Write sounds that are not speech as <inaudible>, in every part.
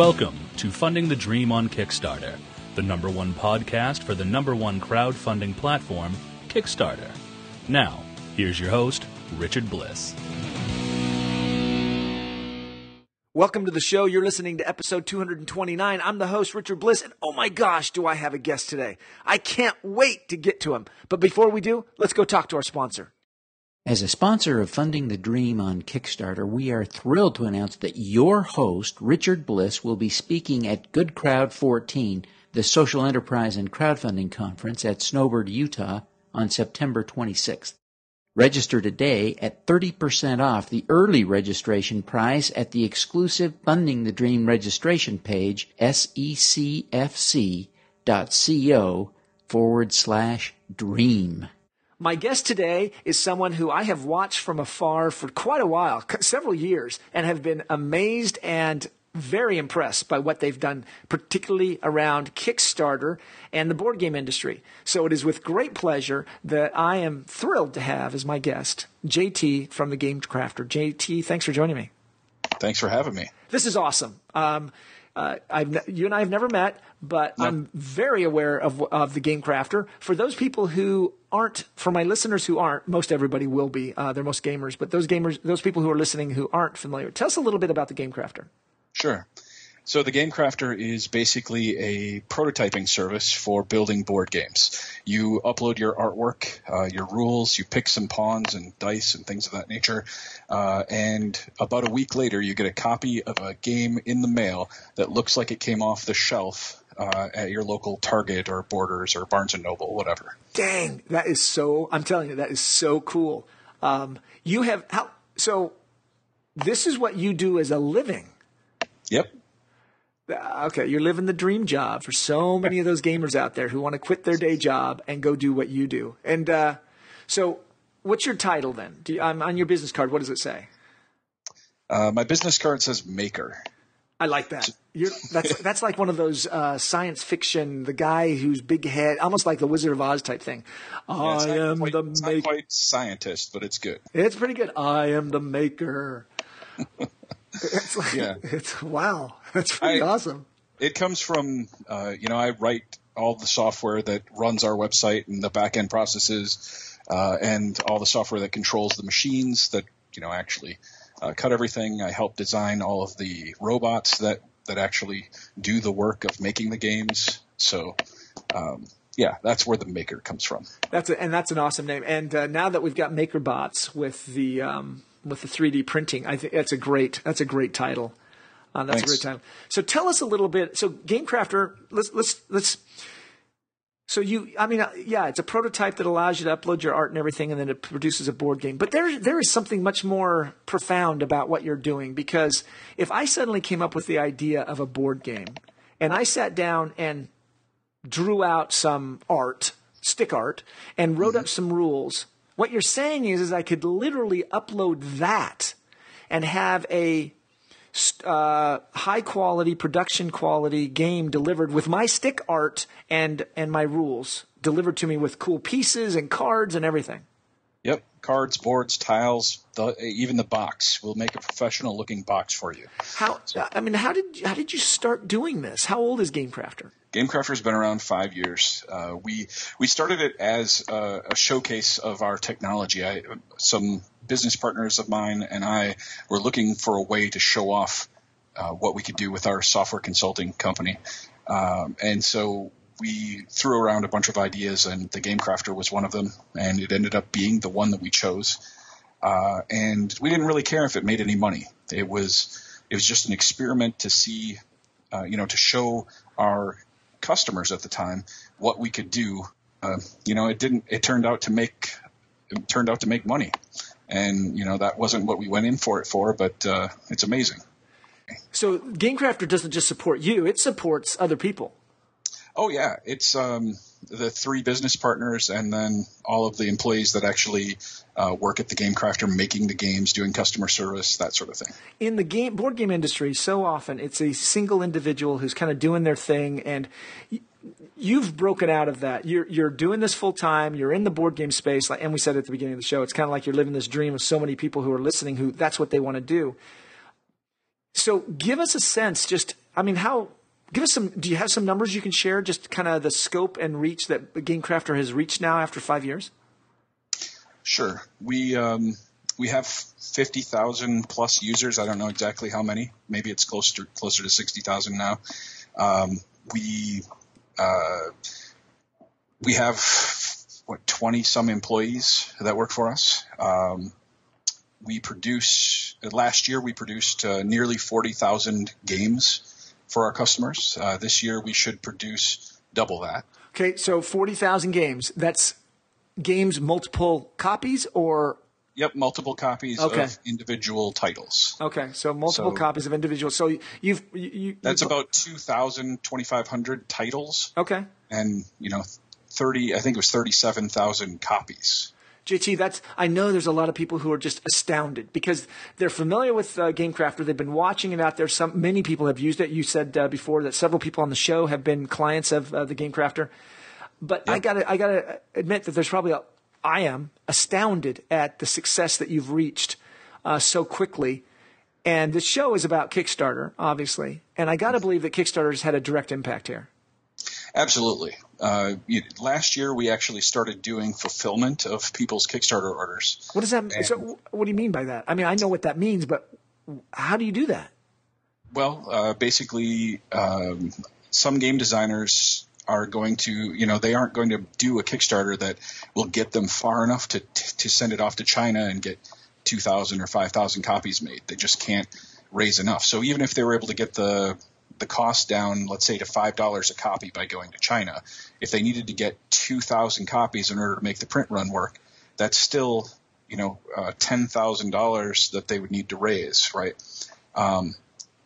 Welcome to Funding the Dream on Kickstarter, the number one podcast for the number one crowdfunding platform, Kickstarter. Now, here's your host, Richard Bliss. Welcome to the show. You're listening to episode 229. I'm the host, Richard Bliss, and oh my gosh, do I have a guest today. I can't wait to get to him. But before we do, let's go talk to our sponsor. As a sponsor of Funding the Dream on Kickstarter, we are thrilled to announce that your host, Richard Bliss, will be speaking at Good Crowd 14, the social enterprise and crowdfunding conference at Snowbird, Utah on September 26th. Register today at 30% off the early registration price at the exclusive Funding the Dream registration page, secfc.co forward slash dream. My guest today is someone who I have watched from afar for quite a while, <laughs> several years, and have been amazed and very impressed by what they've done, particularly around Kickstarter and the board game industry. So it is with great pleasure that I am thrilled to have as my guest JT from the Game Crafter. JT, thanks for joining me. Thanks for having me. This is awesome. Um, uh, I've, you and I have never met, but nope. I'm very aware of, of the Game Crafter. For those people who aren't, for my listeners who aren't, most everybody will be. Uh, they're most gamers, but those gamers, those people who are listening who aren't familiar, tell us a little bit about the Game Crafter. Sure. So the Game Crafter is basically a prototyping service for building board games. You upload your artwork, uh, your rules, you pick some pawns and dice and things of that nature, uh, and about a week later you get a copy of a game in the mail that looks like it came off the shelf uh, at your local Target or Borders or Barnes and Noble, whatever. Dang, that is so! I'm telling you, that is so cool. Um, you have how so. This is what you do as a living. Yep. Uh, okay, you're living the dream job for so many of those gamers out there who want to quit their day job and go do what you do. And uh, so, what's your title then? You, um, on your business card, what does it say? Uh, my business card says maker. I like that. You're, that's that's like one of those uh, science fiction. The guy who's big head, almost like the Wizard of Oz type thing. Yeah, I am quite, the maker. Not quite scientist, but it's good. It's pretty good. I am the maker. <laughs> <laughs> It's like, yeah. It's wow. <laughs> That's pretty I, awesome. It comes from, uh, you know, I write all the software that runs our website and the back end processes, uh, and all the software that controls the machines that, you know, actually uh, cut everything. I help design all of the robots that, that actually do the work of making the games. So, um, yeah, that's where the maker comes from. That's a, and that's an awesome name. And uh, now that we've got MakerBots with the um, with the 3D printing. I think that's a great that's a great title. Uh, that's Thanks. a great title. So tell us a little bit. So GameCrafter, let's let's let's. So you, I mean, uh, yeah, it's a prototype that allows you to upload your art and everything, and then it produces a board game. But there, there is something much more profound about what you're doing because if I suddenly came up with the idea of a board game, and I sat down and drew out some art, stick art, and wrote mm-hmm. up some rules what you're saying is, is I could literally upload that and have a uh, high quality production quality game delivered with my stick art and and my rules delivered to me with cool pieces and cards and everything. Yep, cards, boards, tiles, the, even the box. We'll make a professional looking box for you. How? So. I mean, how did how did you start doing this? How old is GameCrafter? GameCrafter's been around five years. Uh, we we started it as a, a, showcase of our technology. I, some business partners of mine and I were looking for a way to show off uh, what we could do with our software consulting company, um, and so we threw around a bunch of ideas, and the Game Crafter was one of them, and it ended up being the one that we chose. Uh, and we didn't really care if it made any money. It was it was just an experiment to see, uh, you know, to show our customers at the time what we could do. Uh, you know, it didn't. It turned out to make it turned out to make money, and you know that wasn't what we went in for it for. But uh, it's amazing. So GameCrafter doesn't just support you; it supports other people. Oh yeah, it's um, the three business partners and then all of the employees that actually uh, work at the game crafter making the games doing customer service that sort of thing. In the game board game industry so often it's a single individual who's kind of doing their thing and you've broken out of that. You're, you're doing this full time you're in the board game space like, and we said at the beginning of the show it's kind of like you're living this dream of so many people who are listening who that's what they want to do. So give us a sense just I mean, how? Give us some. Do you have some numbers you can share? Just kind of the scope and reach that GameCrafter has reached now after five years. Sure. We um, we have fifty thousand plus users. I don't know exactly how many. Maybe it's closer closer to sixty thousand now. Um, we uh, we have what twenty some employees that work for us. Um, we produce last year we produced uh, nearly forty thousand games for our customers. Uh, this year we should produce double that. Okay, so forty thousand games. That's games multiple copies or Yep, multiple copies Okay. of individual titles. okay, so multiple So- copies of individual. So you've you, you That's you've- about 2,000, 2,500 titles, okay. and you know, 30. I think it was 37,000 copies. JT, that's I know there's a lot of people who are just astounded because they're familiar with uh, GameCrafter. They've been watching it out there. Some many people have used it. You said uh, before that several people on the show have been clients of uh, the GameCrafter. But I gotta I gotta admit that there's probably a, I am astounded at the success that you've reached uh, so quickly. And the show is about Kickstarter, obviously, and I gotta believe that Kickstarter has had a direct impact here. Absolutely. Uh, you, last year, we actually started doing fulfillment of people's Kickstarter orders. What does that? mean? So, what do you mean by that? I mean, I know what that means, but how do you do that? Well, uh, basically, um, some game designers are going to, you know, they aren't going to do a Kickstarter that will get them far enough to to send it off to China and get 2,000 or 5,000 copies made. They just can't raise enough. So even if they were able to get the the cost down, let's say to five dollars a copy by going to China, if they needed to get 2,000 copies in order to make the print run work, that's still, you know, uh, ten thousand dollars that they would need to raise, right? Um,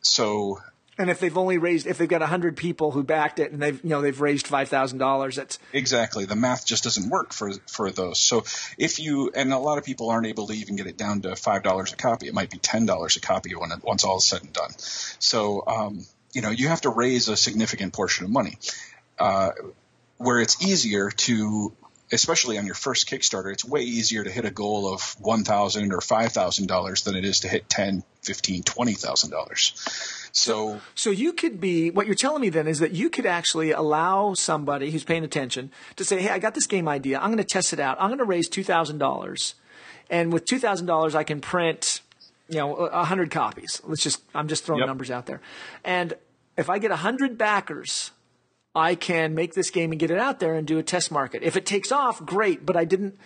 so And if they've only raised, if they've got hundred people who backed it, and they've you know they've raised five thousand dollars, that's Exactly. The math just doesn't work for for those. So if you and a lot of people aren't able to even get it down to five dollars a copy. It might be ten dollars a copy when it, once all is said and done. So um, you know you have to raise a significant portion of money. Uh, where it's easier to especially on your first Kickstarter, it's way easier to hit a goal of one thousand or five thousand dollars than it is to hit ten, fifteen, twenty thousand dollars. So so you could be. What you're telling me then is that you could actually allow somebody who's paying attention to say, "Hey, I got this game idea. I'm going to test it out. I'm going to raise two thousand dollars, and with two thousand dollars, I can print." You know, a hundred copies. Let's just, I'm just throwing Yep. numbers out there. And if I get a hundred backers, I can make this game and get it out there and do a test market. If it takes off, great, but I didn't,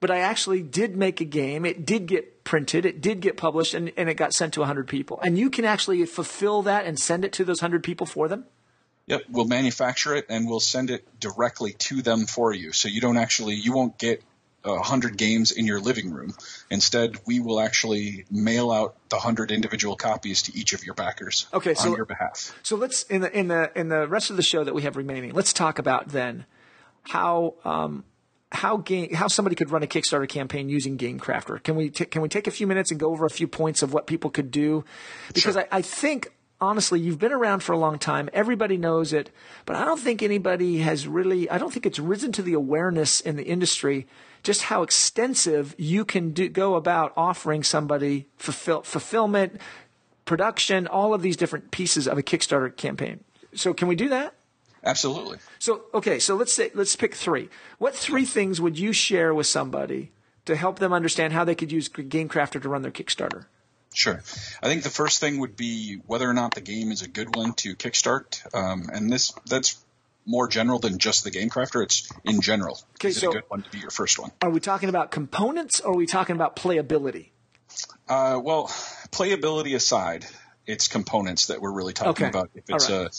but I actually did make a game. It did get printed, it did get published, and, and it got sent to 100 people. And you can actually fulfill that and send it to those 100 people for them? Yep, we'll manufacture it and we'll send it directly to them for you. So you don't actually, you won't get a hundred games in your living room. Instead, we will actually mail out the hundred individual copies to each of your backers Okay, so, on your behalf. So let's in the in the in the rest of the show that we have remaining. Let's talk about then how um, how game how somebody could run a Kickstarter campaign using GameCrafter. Can we t- can we take a few minutes and go over a few points of what people could do? Because Sure. I, I think honestly you've been around for a long time. Everybody knows it, but I don't think anybody has really. I don't think it's risen to the awareness in the industry just how extensive you can do, go about offering somebody fulfill, fulfillment production, all of these different pieces of a Kickstarter campaign. So can we do that? Absolutely. So okay, so let's say let's pick three. What three things would you share with somebody to help them understand how they could use GameCrafter to run their Kickstarter? Sure. I think the first thing would be whether or not the game is a good one to kickstart. Um, and this that's more general than just the game crafter. It's in general. Okay, is it so- a good one to be your first one? Are we talking about components or are we talking about playability? Uh, well, playability aside, it's components that we're really talking Okay. about. If it's All right.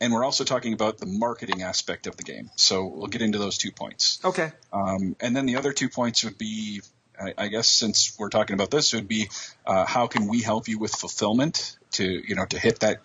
a, and we're also talking about the marketing aspect of the game. So we'll get into those two points. Okay. Um, and then the other two points would be, I, I guess, since we're talking about this, it would be uh, how can we help you with fulfillment to you know to hit that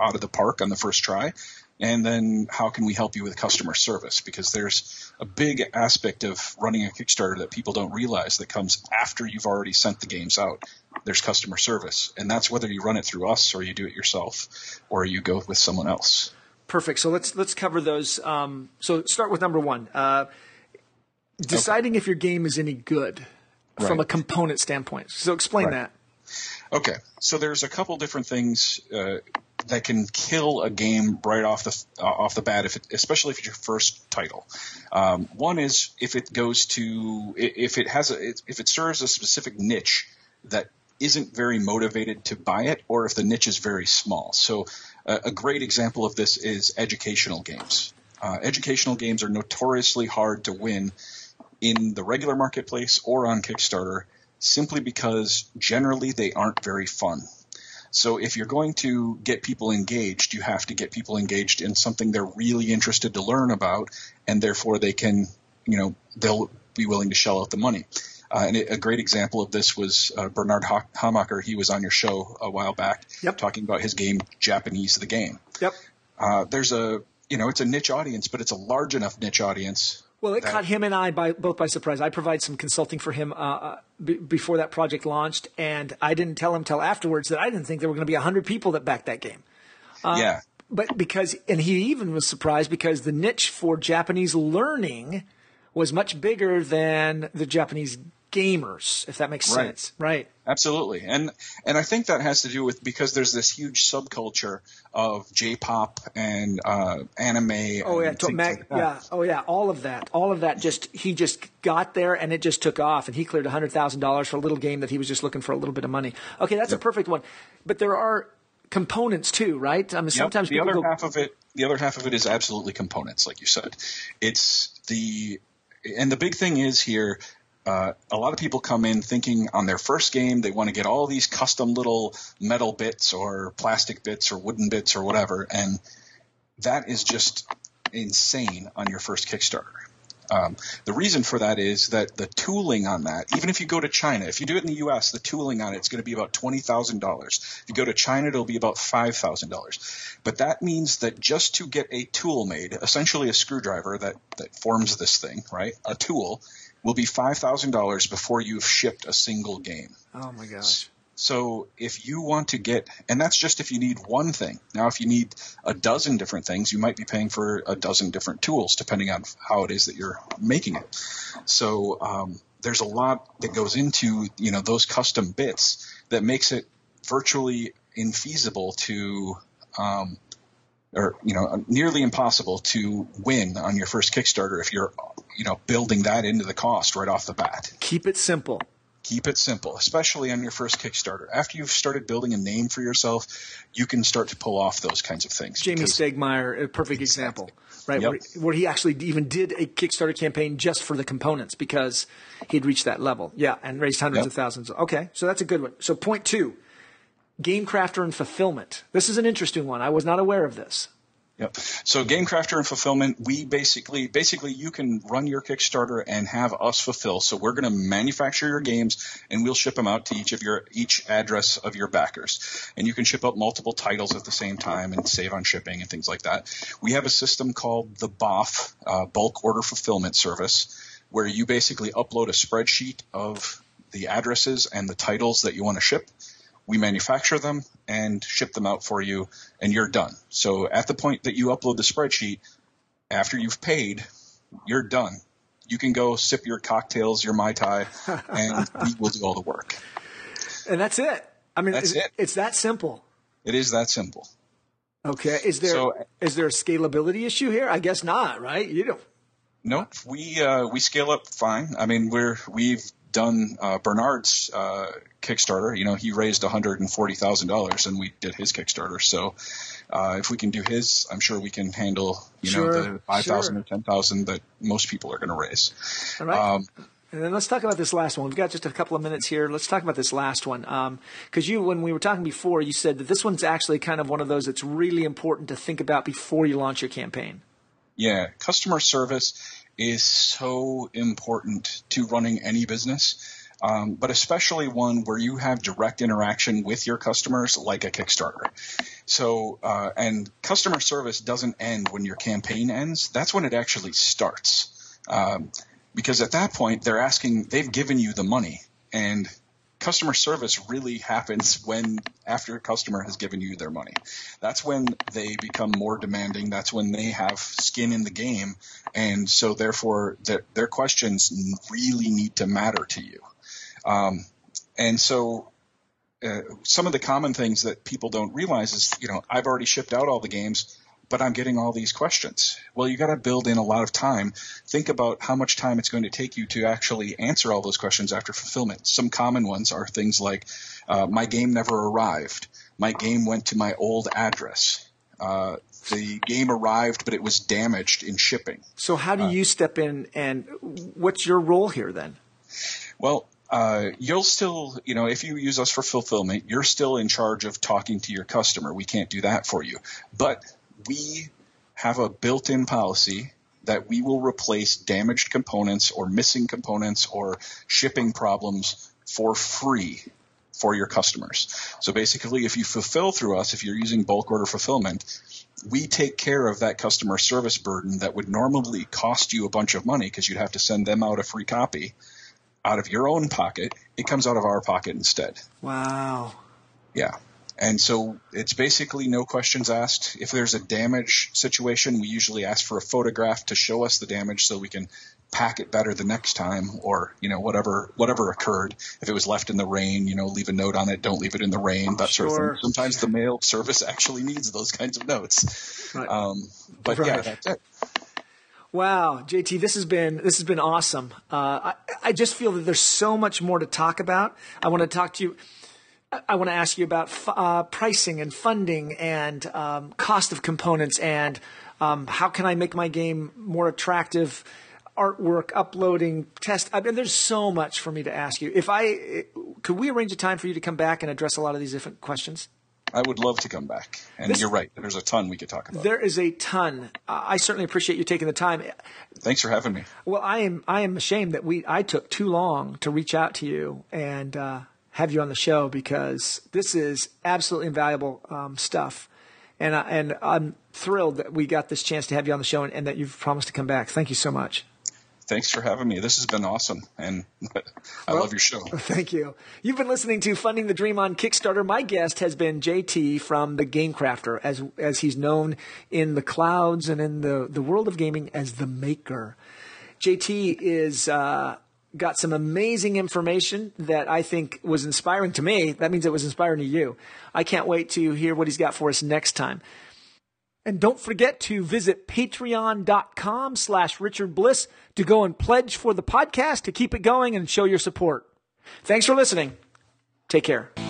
out of the park on the first try, and then how can we help you with customer service because there's a big aspect of running a Kickstarter that people don't realize that comes after you've already sent the games out. There's customer service, and that's whether you run it through us or you do it yourself or you go with someone else. Perfect. So let's let's cover those. Um, so start with number one. Uh, deciding if your game is any good from a component standpoint. So explain Right. that. Okay, so there's a couple different things uh, that can kill a game right off the uh, off the bat, if it, especially if it's your first title. Um, one is if it goes to if it has a if it serves a specific niche that isn't very motivated to buy it, or if the niche is very small. So uh, a great example of this is educational games. Uh, educational games are notoriously hard to win in the regular marketplace or on Kickstarter simply because generally they aren't very fun. So if you're going to get people engaged, you have to get people engaged in something they're really interested to learn about, and therefore they can, you know, they'll be willing to shell out the money. Uh, and a great example of this was uh, Bernard Hamacher. He was on your show a while back, yep. talking about his game Japanese the Game. Yep. Uh, there's a, you know, it's a niche audience, but it's a large enough niche audience well, it caught him and I by, both by surprise. I provide some consulting for him uh, uh, b- before that project launched, and I didn't tell him till afterwards that I didn't think there were going to be hundred people that backed that game. Uh, yeah, but because and he even was surprised because the niche for Japanese learning was much bigger than the Japanese gamers, if that makes right. sense. Right. Absolutely. And and I think that has to do with because there's this huge subculture of J-pop and uh, anime. Oh yeah, to, like yeah. Oh yeah, all of that. All of that just he just got there and it just took off and he cleared $100,000 for a little game that he was just looking for a little bit of money. Okay, that's yep. a perfect one. But there are components too, right? I mean, sometimes yep. the other go, half of it, the other half of it is absolutely components, like you said. It's the and the big thing is here uh, a lot of people come in thinking on their first game they want to get all these custom little metal bits or plastic bits or wooden bits or whatever, and that is just insane on your first Kickstarter. Um, the reason for that is that the tooling on that, even if you go to China, if you do it in the U.S., the tooling on it is going to be about twenty thousand dollars. If you go to China, it'll be about five thousand dollars. But that means that just to get a tool made, essentially a screwdriver that that forms this thing, right? A tool will be $5,000 before you've shipped a single game. Oh my gosh. So if you want to get, and that's just if you need one thing. Now, if you need a dozen different things, you might be paying for a dozen different tools, depending on how it is that you're making it. So um, there's a lot that goes into you know those custom bits that makes it virtually infeasible to um, or you know nearly impossible to win on your first Kickstarter if you're you know building that into the cost right off the bat. Keep it simple. Keep it simple, especially on your first Kickstarter. After you've started building a name for yourself, you can start to pull off those kinds of things. Jamey Stegmaier, a perfect exactly. example, right? Yep. Where, where, he actually even did a Kickstarter campaign just for the components because he'd reached that level. Yeah, and raised hundreds yep. of thousands. Okay, so that's a good one. So point two Game Crafter and Fulfillment. This is an interesting one. I was not aware of this. Yep. So Game Crafter and Fulfillment, we basically, basically you can run your Kickstarter and have us fulfill. So we're going to manufacture your games and we'll ship them out to each of your, each address of your backers. And you can ship out multiple titles at the same time and save on shipping and things like that. We have a system called the BOF, uh, Bulk Order Fulfillment Service, where you basically upload a spreadsheet of the addresses and the titles that you want to ship we manufacture them and ship them out for you, and you're done. So at the point that you upload the spreadsheet, after you've paid, you're done. You can go sip your cocktails, your mai tai, <laughs> and we will do all the work. And that's it. I mean, that's it's, it. It's that simple. It is that simple. Okay. Is there so, is there a scalability issue here? I guess not, right? You don't. No, we uh, we scale up fine. I mean, we're we've done uh, Bernard's uh, Kickstarter. You know, he raised one hundred and forty thousand dollars, and we did his Kickstarter. So, uh, if we can do his, I'm sure we can handle you sure, know the five thousand sure. or ten thousand that most people are going to raise. All right. Um, and then let's talk about this last one. We've got just a couple of minutes here. Let's talk about this last one. Because um, you, when we were talking before, you said that this one's actually kind of one of those that's really important to think about before you launch your campaign. Yeah, customer service is so important to running any business. Um, but especially one where you have direct interaction with your customers, like a Kickstarter. So, uh, and customer service doesn't end when your campaign ends. That's when it actually starts. Um, because at that point, they're asking, they've given you the money, and customer service really happens when after a customer has given you their money. That's when they become more demanding. That's when they have skin in the game. And so therefore their, their questions really need to matter to you. Um, and so uh, some of the common things that people don't realize is, you know, I've already shipped out all the games, but I'm getting all these questions. Well, you got to build in a lot of time. Think about how much time it's going to take you to actually answer all those questions after fulfillment. Some common ones are things like, uh, my game never arrived. My game went to my old address. Uh, the game arrived, but it was damaged in shipping. So how do you step in and what's your role here then? Well, uh, you'll still, you know, if you use us for fulfillment, you're still in charge of talking to your customer. We can't do that for you. But we have a built in policy that we will replace damaged components or missing components or shipping problems for free for your customers. So basically, if you fulfill through us, if you're using bulk order fulfillment, we take care of that customer service burden that would normally cost you a bunch of money because you'd have to send them out a free copy out of your own pocket. It comes out of our pocket instead. Wow. Yeah. And so it's basically no questions asked. If there's a damage situation, we usually ask for a photograph to show us the damage so we can pack it better the next time or, you know, whatever whatever occurred. If it was left in the rain, you know, leave a note on it, don't leave it in the rain, that sure. sort of thing. Sometimes the mail service actually needs those kinds of notes. Right. Um, but right. yeah, that's it. Wow, JT, this has been this has been awesome. Uh, I, I just feel that there's so much more to talk about. I want to talk to you. I want to ask you about uh, pricing and funding and um, cost of components and um, how can I make my game more attractive? Artwork, uploading, test. I mean, there's so much for me to ask you. If I could, we arrange a time for you to come back and address a lot of these different questions. I would love to come back. And this, you're right. There's a ton we could talk about. There is a ton. I certainly appreciate you taking the time. Thanks for having me. Well, I am I am ashamed that we I took too long to reach out to you and uh, have you on the show because this is absolutely invaluable um, stuff. And I, and I'm thrilled that we got this chance to have you on the show and, and that you've promised to come back. Thank you so much thanks for having me. This has been awesome, and <laughs> I well, love your show. <laughs> Thank you. You've been listening to Funding the Dream on Kickstarter. My guest has been JT from the Game Crafter, as as he's known in the clouds and in the the world of gaming as the Maker. JT is. Uh, got some amazing information that I think was inspiring to me. That means it was inspiring to you. I can't wait to hear what he's got for us next time. And don't forget to visit patreon.com slash Richard Bliss to go and pledge for the podcast to keep it going and show your support. Thanks for listening. Take care.